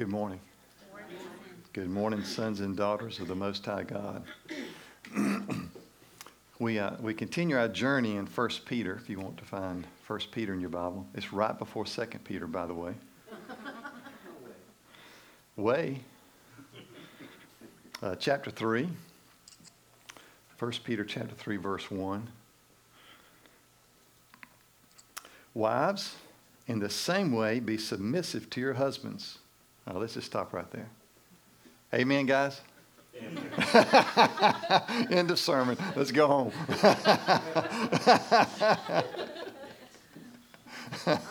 Good morning. Good morning, sons and daughters of the Most High God. we, uh, we continue our journey in 1 Peter, if you want to find 1 Peter in your Bible. It's right before 2 Peter, by the way. Way. Uh, chapter 3. 1 Peter chapter 3, verse 1. Wives, in the same way, be submissive to your husbands. Now, let's just stop right there. Amen, guys? End of sermon. Let's go home. I'm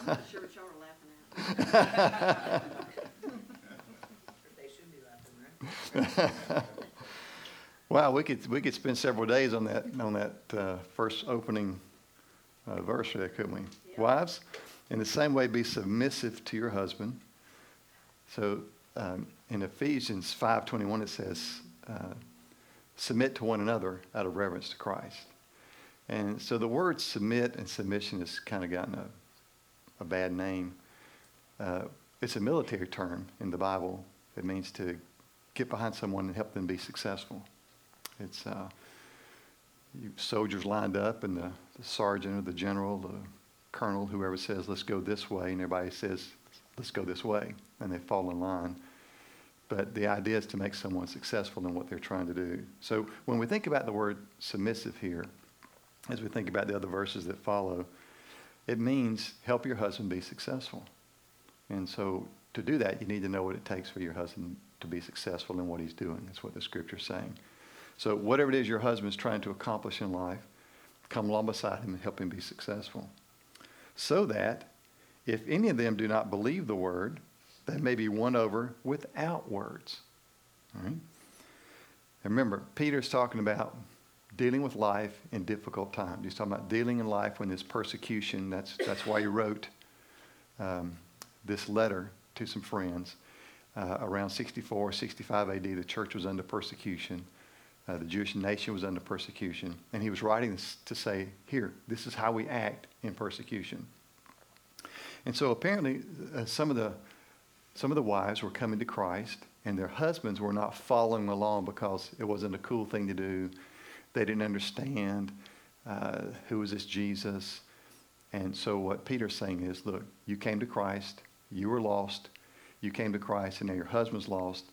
not sure what y'all are laughing at. They should be laughing, right? wow, we could we could spend several days on that on that uh, first opening uh, verse there, couldn't we? Yeah. Wives, in the same way, be submissive to your husband. So um, in Ephesians five twenty one, it says, uh, "Submit to one another out of reverence to Christ." And so the word submit and submission has kind of gotten a, a bad name. Uh, it's a military term in the Bible. It means to get behind someone and help them be successful. It's uh, soldiers lined up, and the, the sergeant or the general, the colonel, whoever says, let's go this way, and everybody says, let's go this way, and they fall in line. But the idea is to make someone successful in what they're trying to do. So when we think about the word submissive here, as we think about the other verses that follow, it means help your husband be successful. And so to do that, you need to know what it takes for your husband to be successful in what he's doing. That's what the scripture's saying. So whatever it is your husband's trying to accomplish in life, come along beside him and help him be successful. So that if any of them do not believe the word, they may be won over without words. Right? Remember, Peter's talking about dealing with life in difficult times. He's talking about dealing in life when there's persecution. That's, that's why he wrote um, this letter to some friends. Uh, around 64, 65 AD, the church was under persecution. Uh, the Jewish nation was under persecution. And he was writing this to say, here, this is how we act in persecution. And so apparently, uh, some, of the, some of the wives were coming to Christ, and their husbands were not following along because it wasn't a cool thing to do. They didn't understand uh, who was this Jesus. And so, what Peter's saying is look, you came to Christ, you were lost, you came to Christ, and now your husband's lost,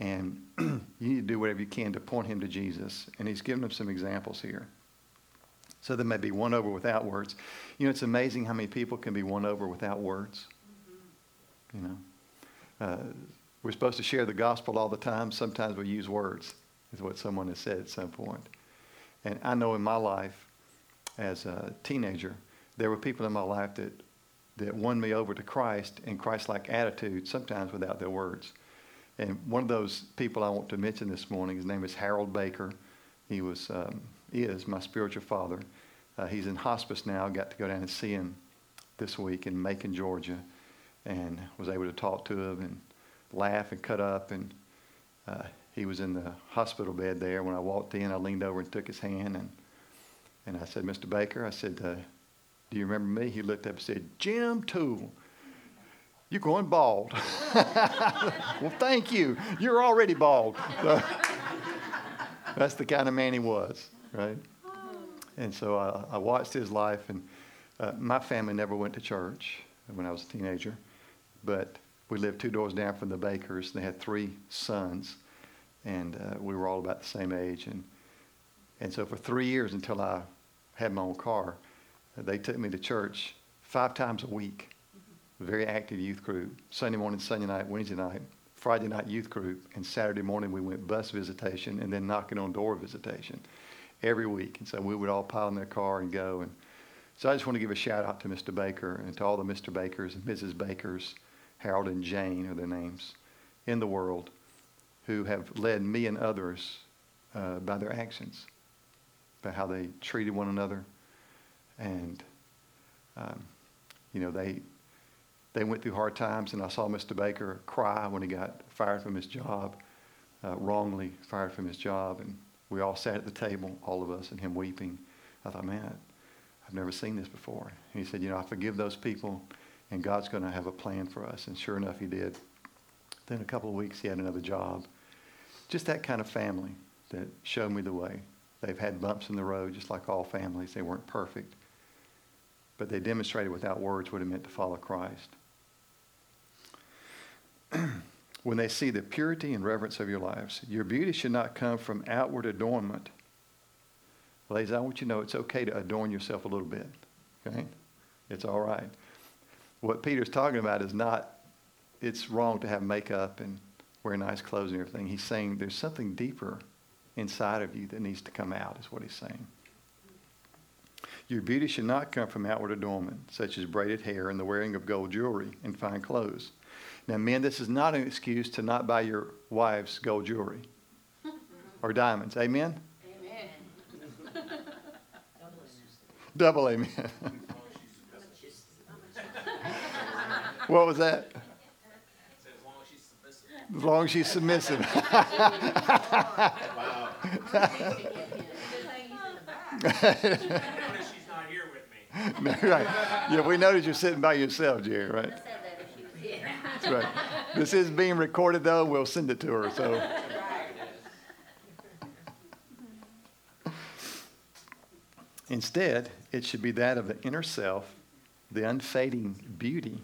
and you need to do whatever you can to point him to Jesus. And he's giving them some examples here. So there may be won over without words. You know, it's amazing how many people can be won over without words. You know, uh, we're supposed to share the gospel all the time. Sometimes we use words, is what someone has said at some point. And I know in my life, as a teenager, there were people in my life that that won me over to Christ and Christ-like attitude, sometimes without their words. And one of those people I want to mention this morning, his name is Harold Baker. He was um, is my spiritual father. Uh, he's in hospice now. Got to go down and see him this week in Macon, Georgia, and was able to talk to him and laugh and cut up. And uh, he was in the hospital bed there. When I walked in, I leaned over and took his hand and and I said, Mr. Baker, I said, uh, do you remember me? He looked up and said, Jim Toole. You're going bald. well, thank you. You're already bald. That's the kind of man he was, right? And so I, I watched his life, and uh, my family never went to church when I was a teenager, but we lived two doors down from the Bakers. They had three sons, and uh, we were all about the same age. And, and so for three years until I had my own car, they took me to church five times a week. Very active youth group. Sunday morning, Sunday night, Wednesday night, Friday night youth group, and Saturday morning we went bus visitation and then knocking on door visitation every week. And so we would all pile in their car and go. And so I just want to give a shout out to Mr. Baker and to all the Mr. Bakers and Mrs. Bakers, Harold and Jane are their names, in the world who have led me and others uh, by their actions, by how they treated one another, and um, you know they they went through hard times, and I saw Mr. Baker cry when he got fired from his job, uh, wrongly fired from his job, and we all sat at the table, all of us, and him weeping. I thought, man, I've never seen this before. And he said, you know, I forgive those people, and God's going to have a plan for us. And sure enough, he did. Then a couple of weeks, he had another job. Just that kind of family that showed me the way. They've had bumps in the road, just like all families. They weren't perfect. But they demonstrated without words what it meant to follow Christ. when they see the purity and reverence of your lives, your beauty should not come from outward adornment. Ladies, I want you to know it's okay to adorn yourself a little bit. Okay? It's all right. What Peter's talking about is not, it's wrong to have makeup and wear nice clothes and everything. He's saying there's something deeper inside of you that needs to come out, is what he's saying. Your beauty should not come from outward adornment, such as braided hair and the wearing of gold jewelry and fine clothes. Now, men, this is not an excuse to not buy your wives gold jewelry or diamonds. Amen? Amen. Double amen. what was that? As long as she's submissive. As long as she's submissive. Notice she's not here with me. right. Yeah, we noticed you're sitting by yourself, Jerry, right? Said that if she was here. That's right. This is being recorded, though. We'll send it to her. So, instead, it should be that of the inner self, the unfading beauty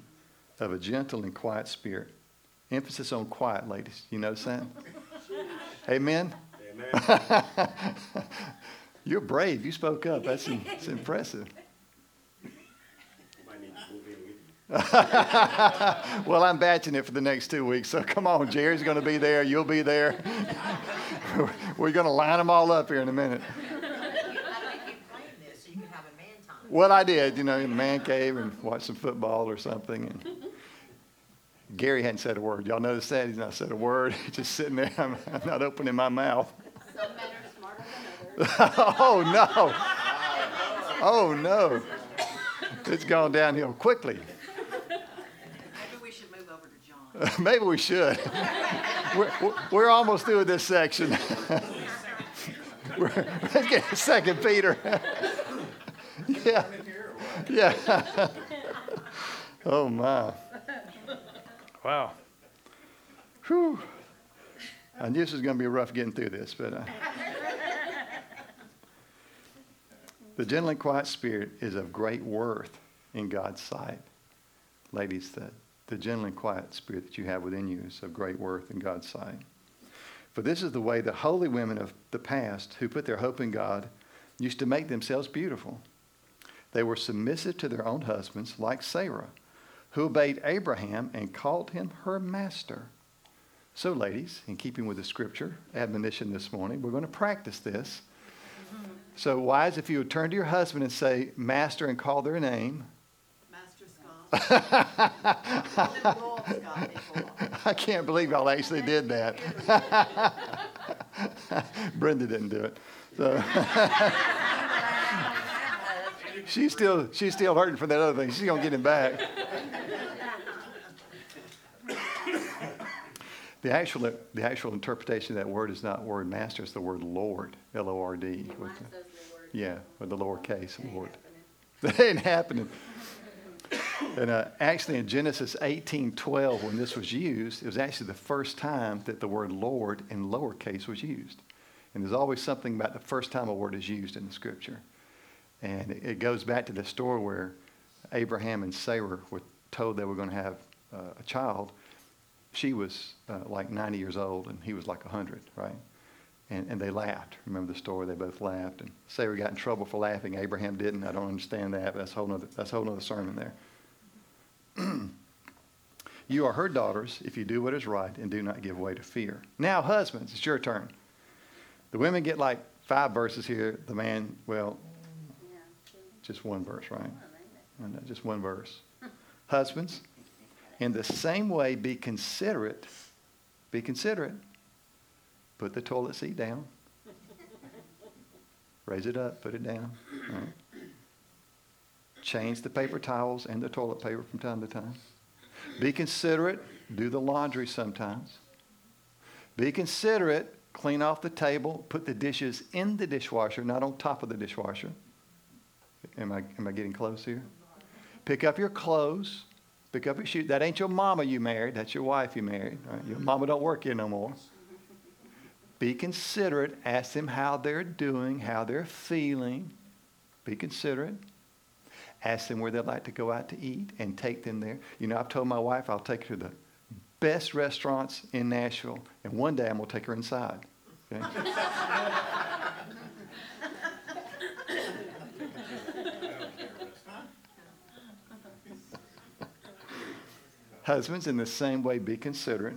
of a gentle and quiet spirit. Emphasis on quiet, ladies. You notice that? Amen? Amen. You're brave. You spoke up. That's, that's impressive. Might need to move in with you. Well, I'm batching it for the next two weeks. So come on, Jerry's going to be there. You'll be there. We're going to line them all up here in a minute. What I did, you know, in the man cave and watch some football or something. And Gary hadn't said a word. Y'all notice that? He's not said a word. He's just sitting there. I'm, I'm not opening my mouth. Oh, no. Oh, no. It's gone downhill quickly. Maybe we should move over to John. Maybe we should. We're, we're- almost through with this section. We're- Let's get a second, Peter. Yeah. Yeah. Oh, my. Wow. Whew. I knew this was going to be rough getting through this, but. Uh, the gentle and quiet spirit is of great worth in God's sight. Ladies, the, the gentle and quiet spirit that you have within you is of great worth in God's sight. For this is the way the holy women of the past who put their hope in God used to make themselves beautiful. They were submissive to their own husbands, like Sarah, who obeyed Abraham and called him her master. So, ladies, in keeping with the scripture admonition this morning, we're going to practice this. Mm-hmm. So, wives, if you would turn to your husband and say, Master, and call their name, Master Scott. Scott before. I can't believe y'all actually did that. Brenda didn't do it. So she's still she's still hurting for that other thing. She's gonna get him back. The actual the actual interpretation of that word is not word master, it's the word Lord, L O R D. Yeah, with the lowercase Lord. That ain't happening. And uh, actually, in Genesis 18:12, when this was used, it was actually the first time that the word Lord in lowercase was used. And there's always something about the first time a word is used in the Scripture. And it, it goes back to the story where Abraham and Sarah were told they were going to have uh, a child. She was uh, like 90 years old, and he was like 100, right? And, and they laughed. Remember the story? They both laughed. And Sarah got in trouble for laughing. Abraham didn't. I don't understand that. But that's a whole that's a whole nother sermon there. you are her daughters if you do what is right and do not give way to fear. Now, husbands, it's your turn. The women get like five verses here. The man, well, just one verse, right? Just one verse. Husbands, in the same way, be considerate. Be considerate. Put the toilet seat down. Raise it up, put it down. All right. Change the paper towels and the toilet paper from time to time. Be considerate. Do the laundry sometimes. Be considerate. Clean off the table. Put the dishes in the dishwasher, not on top of the dishwasher. Am I, am I getting close here? Pick up your clothes. Pick up your shoes. That ain't your mama you married. That's your wife you married. Right? Your mama don't work here no more. Be considerate. Ask them how they're doing, how they're feeling. Be considerate. Ask them where they'd like to go out to eat and take them there. You know, I've told my wife I'll take her to the best restaurants in Nashville, and one day I'm going to take her inside. Okay? Husbands, in the same way, be considerate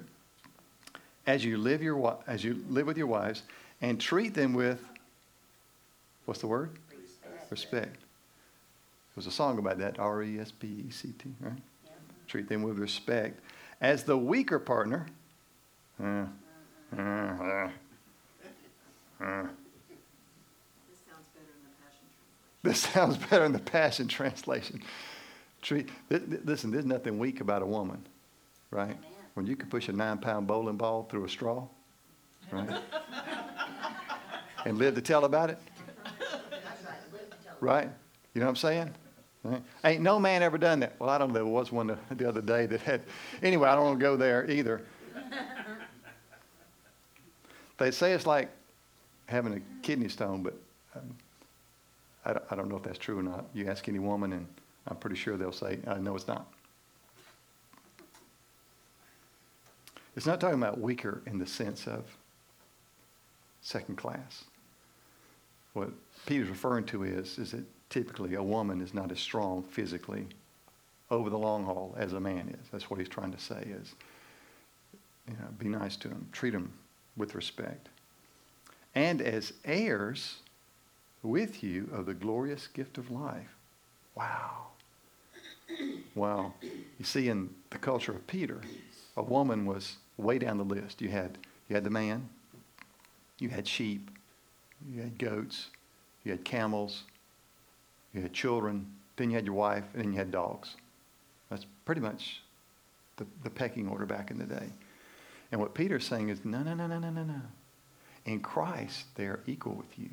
as you live your as you live with your wives, and treat them with what's the word? Respect. Respect. There's a song about that. R E S P E C T. Right? Yeah. Treat them with respect as the weaker partner. Uh, uh, uh, uh. This sounds better in the Passion Translation. This sounds better in the Passion Translation. Treat, th- th- listen, there's nothing weak about a woman, right? Amen. When you can push a nine pound bowling ball through a straw, right? and live to tell about it, That's right, live to tell. right? You know what I'm saying? Right? Ain't no man ever done that. Well, I don't know. There was one the, the other day that had. Anyway, I don't want to go there either. they say it's like having a kidney stone, but um, I, don't, I don't know if that's true or not. You ask any woman, and I'm pretty sure they'll say, uh, no, it's not. It's not talking about weaker in the sense of second class. What Peter's referring to is, is that typically a woman is not as strong physically over the long haul as a man is. That's what he's trying to say is, you know, be nice to him, treat him with respect. And as heirs with you of the glorious gift of life. Wow. Wow. You see, in the culture of Peter, a woman was way down the list. You had, you had the man, you had sheep, you had goats, you had camels, you had children, then you had your wife, and then you had dogs. That's pretty much the, the pecking order back in the day. And what Peter's saying is, no, no, no, no, no, no, no. In Christ, they are equal with you.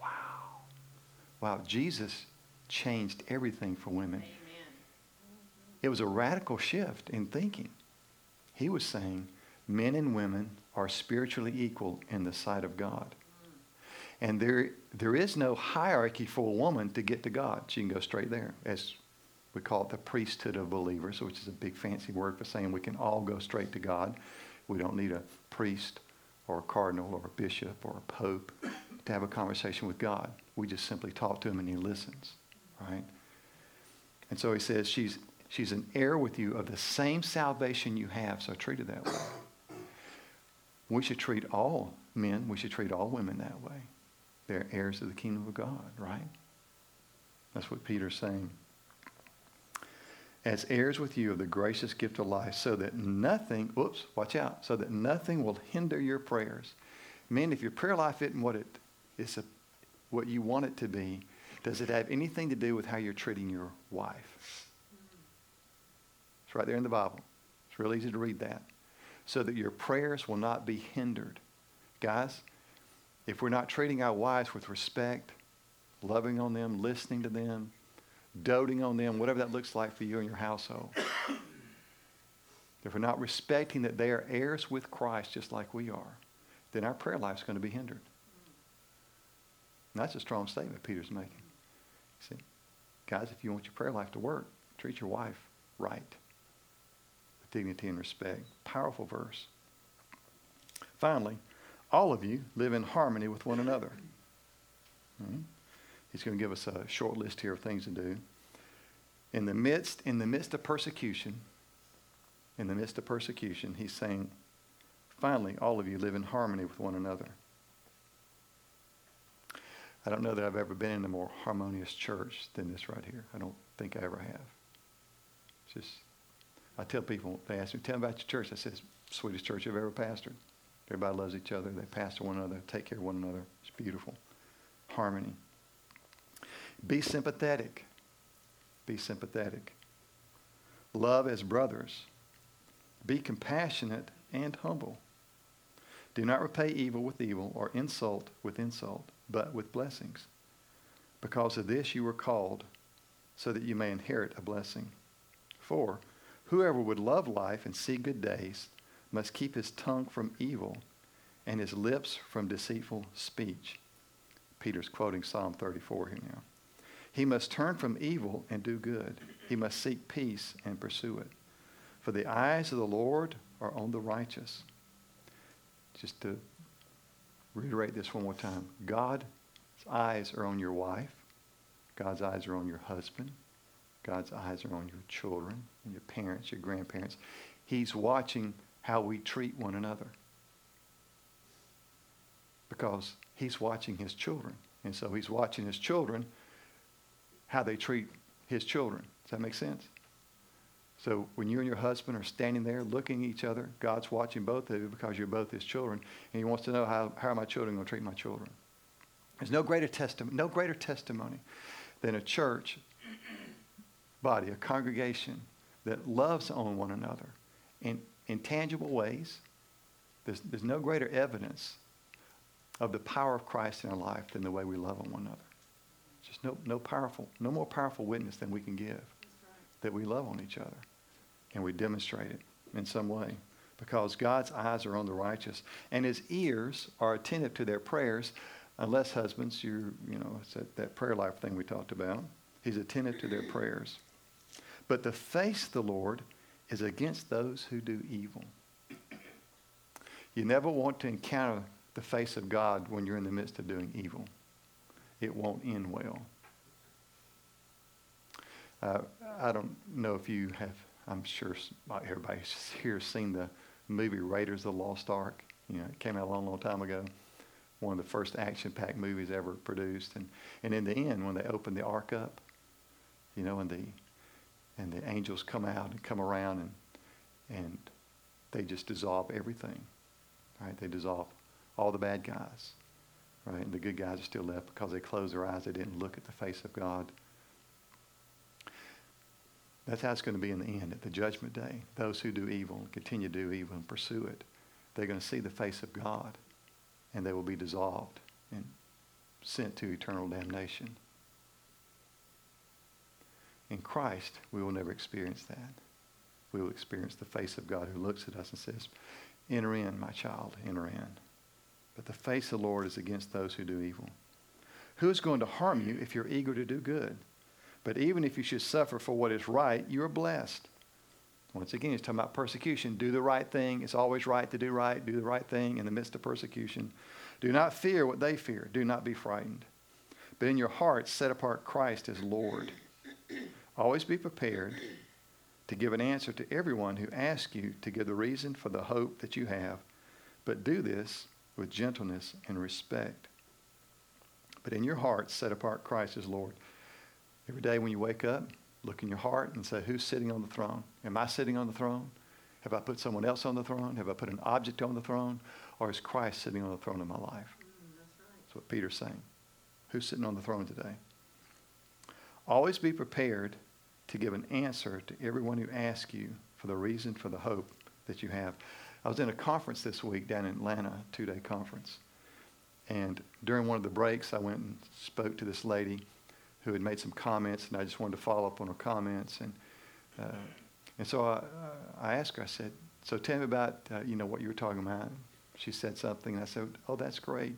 Wow. Wow, Jesus changed everything for women. Amen. It was a radical shift in thinking. He was saying men and women are spiritually equal in the sight of God. And there, there is no hierarchy for a woman to get to God. She can go straight there, as we call it the priesthood of believers, which is a big fancy word for saying we can all go straight to God. We don't need a priest or a cardinal or a bishop or a pope to have a conversation with God. We just simply talk to him and he listens, right? And so he says, she's, she's an heir with you of the same salvation you have, so treat her that way. We should treat all men, we should treat all women that way. They're heirs of the kingdom of God, right? That's what Peter's saying. As heirs with you of the gracious gift of life, so that nothing, whoops, watch out, so that nothing will hinder your prayers. Man, if your prayer life isn't what it is, a, what you want it to be, does it have anything to do with how you're treating your wife? It's right there in the Bible. It's real easy to read that. So that your prayers will not be hindered. Guys, if we're not treating our wives with respect, loving on them, listening to them, doting on them, whatever that looks like for you and your household, if we're not respecting that they are heirs with Christ just like we are, then our prayer life is going to be hindered. And that's a strong statement Peter's making. See, guys, if you want your prayer life to work, treat your wife right with dignity and respect. Powerful verse. Finally, all of you live in harmony with one another. Mhm. He's going to give us a short list here of things to do. In the midst, in the midst of persecution, in the midst of persecution, he's saying, finally, all of you live in harmony with one another. I don't know that I've ever been in a more harmonious church than this right here. I don't think I ever have. It's just, I tell people, they ask me, tell me about your church. I the sweetest church I've ever pastored. Everybody loves each other. They pastor one another, take care of one another. It's beautiful. Harmony. Be sympathetic. Be sympathetic. Love as brothers. Be compassionate and humble. Do not repay evil with evil or insult with insult, but with blessings. Because of this you were called, so that you may inherit a blessing. For whoever would love life and see good days must keep his tongue from evil and his lips from deceitful speech. Peter's quoting Psalm 34 here now. He must turn from evil and do good. He must seek peace and pursue it. For the eyes of the Lord are on the righteous. Just to reiterate this one more time God's eyes are on your wife, God's eyes are on your husband, God's eyes are on your children and your parents, your grandparents. He's watching how we treat one another because He's watching His children. And so He's watching His children how they treat His children. Does that make sense? So when you and your husband are standing there looking at each other, God's watching both of you because you're both his children, and he wants to know how, how are my children going to treat my children. There's no greater testimony, no greater testimony than a church body, a congregation that loves on one another in, in tangible ways. There's, there's no greater evidence of the power of Christ in our life than the way we love on one another. Just no, no powerful, no more powerful witness than we can give that we love on each other and we demonstrate it in some way because God's eyes are on the righteous and his ears are attentive to their prayers unless husbands you you know it's that, that prayer life thing we talked about he's attentive to their prayers but the face of the Lord is against those who do evil you never want to encounter the face of God when you're in the midst of doing evil it won't end well uh, I don't know if you have, I'm sure everybody here has seen the movie Raiders of the Lost Ark. You know, it came out a long, long time ago. One of the first action-packed movies ever produced. And, and in the end, when they open the ark up, you know, and the, and the angels come out and come around and, and they just dissolve everything, right? They dissolve all the bad guys, right? And the good guys are still left because they closed their eyes. They didn't look at the face of God. That's how it's going to be in the end, at the judgment day. Those who do evil and continue to do evil and pursue it, they're going to see the face of God and they will be dissolved and sent to eternal damnation. In Christ, we will never experience that. We will experience the face of God who looks at us and says, Enter in, my child, enter in. But the face of the Lord is against those who do evil. Who is going to harm you if you're eager to do good? But even if you should suffer for what is right, you are blessed. Once again, he's talking about persecution. Do the right thing. It's always right to do right. Do the right thing in the midst of persecution. Do not fear what they fear. Do not be frightened. But in your hearts, set apart Christ as Lord. Always be prepared to give an answer to everyone who asks you to give the reason for the hope that you have. But do this with gentleness and respect. But in your heart, set apart Christ as Lord. Every day when you wake up, look in your heart and say, Who's sitting on the throne? Am I sitting on the throne? Have I put someone else on the throne? Have I put an object on the throne? Or is Christ sitting on the throne of my life? Mm, that's right. That's what Peter's saying. Who's sitting on the throne today? Always be prepared to give an answer to everyone who asks you for the reason for the hope that you have. I was in a conference this week down in Atlanta, two day conference. And during one of the breaks, I went and spoke to this lady who had made some comments, and I just wanted to follow up on her comments. And, uh, and so I, I asked her, I said, so tell me about, uh, you know, what you were talking about. She said something, and I said, oh, that's great.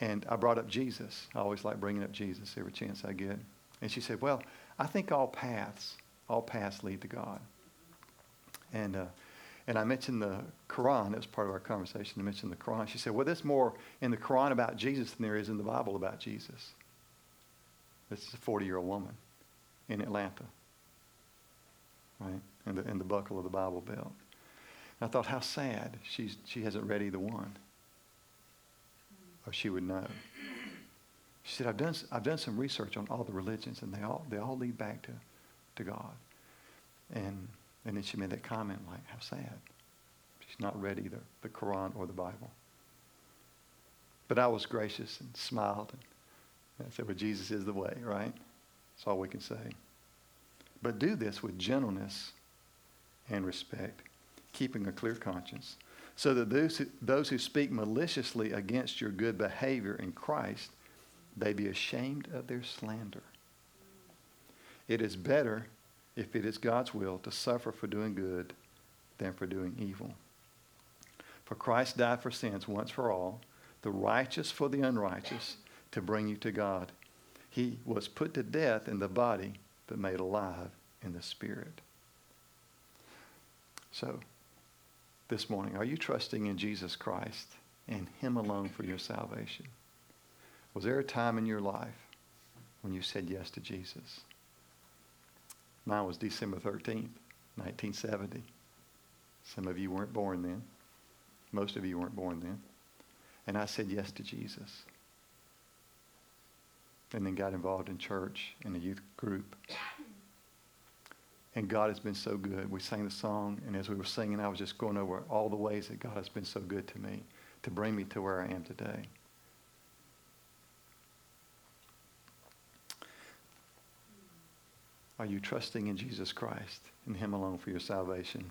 And I brought up Jesus. I always like bringing up Jesus every chance I get. And she said, well, I think all paths, all paths lead to God. And, uh, and I mentioned the Quran. That was part of our conversation. I mentioned the Quran. She said, well, there's more in the Quran about Jesus than there is in the Bible about Jesus. This is a 40 year old woman in Atlanta, right? In the, in the buckle of the Bible Belt. And I thought, how sad. She's, she hasn't read either one. Or she would know. She said, I've done, I've done some research on all the religions, and they all, they all lead back to, to God. And, and then she made that comment like, how sad. She's not read either the Quran or the Bible. But I was gracious and smiled and I said, well, Jesus is the way, right? That's all we can say. But do this with gentleness and respect, keeping a clear conscience, so that those who, those who speak maliciously against your good behavior in Christ, they be ashamed of their slander. It is better if it is God's will to suffer for doing good than for doing evil. For Christ died for sins once for all, the righteous for the unrighteous, to bring you to God. He was put to death in the body, but made alive in the spirit. So, this morning, are you trusting in Jesus Christ and Him alone for your salvation? Was there a time in your life when you said yes to Jesus? Mine was December 13th, 1970. Some of you weren't born then. Most of you weren't born then. And I said yes to Jesus. And then got involved in church in a youth group. And God has been so good. We sang the song, and as we were singing, I was just going over all the ways that God has been so good to me to bring me to where I am today. Are you trusting in Jesus Christ and Him alone for your salvation?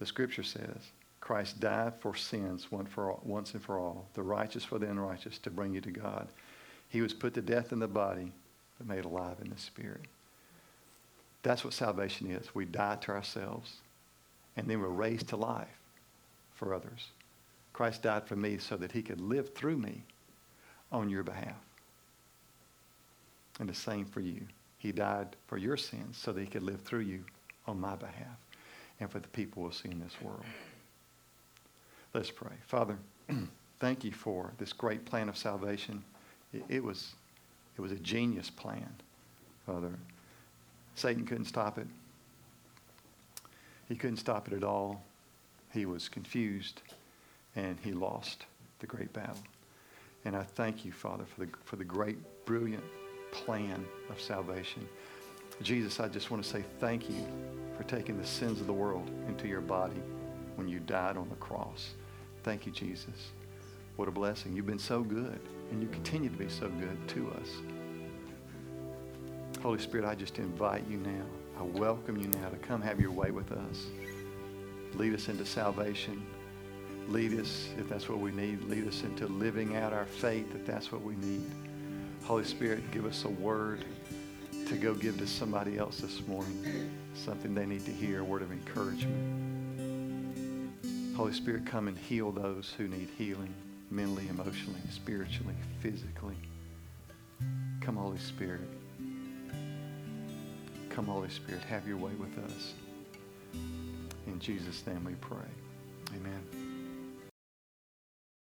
The scripture says, Christ died for sins once, for all, once and for all, the righteous for the unrighteous, to bring you to God. He was put to death in the body, but made alive in the spirit. That's what salvation is. We die to ourselves, and then we're raised to life for others. Christ died for me so that he could live through me on your behalf. And the same for you. He died for your sins so that he could live through you on my behalf and for the people we'll see in this world. Let's pray. Father, thank you for this great plan of salvation. It, it, was, it was a genius plan, Father. Satan couldn't stop it. He couldn't stop it at all. He was confused and he lost the great battle. And I thank you, Father, for the, for the great, brilliant plan of salvation. Jesus, I just want to say thank you for taking the sins of the world into your body when you died on the cross. Thank you, Jesus. What a blessing. You've been so good, and you continue to be so good to us. Holy Spirit, I just invite you now. I welcome you now to come have your way with us. Lead us into salvation. Lead us, if that's what we need, lead us into living out our faith, if that's what we need. Holy Spirit, give us a word to go give to somebody else this morning, something they need to hear, a word of encouragement. Holy Spirit, come and heal those who need healing mentally, emotionally, spiritually, physically. Come, Holy Spirit. Come, Holy Spirit, have your way with us. In Jesus' name we pray. Amen.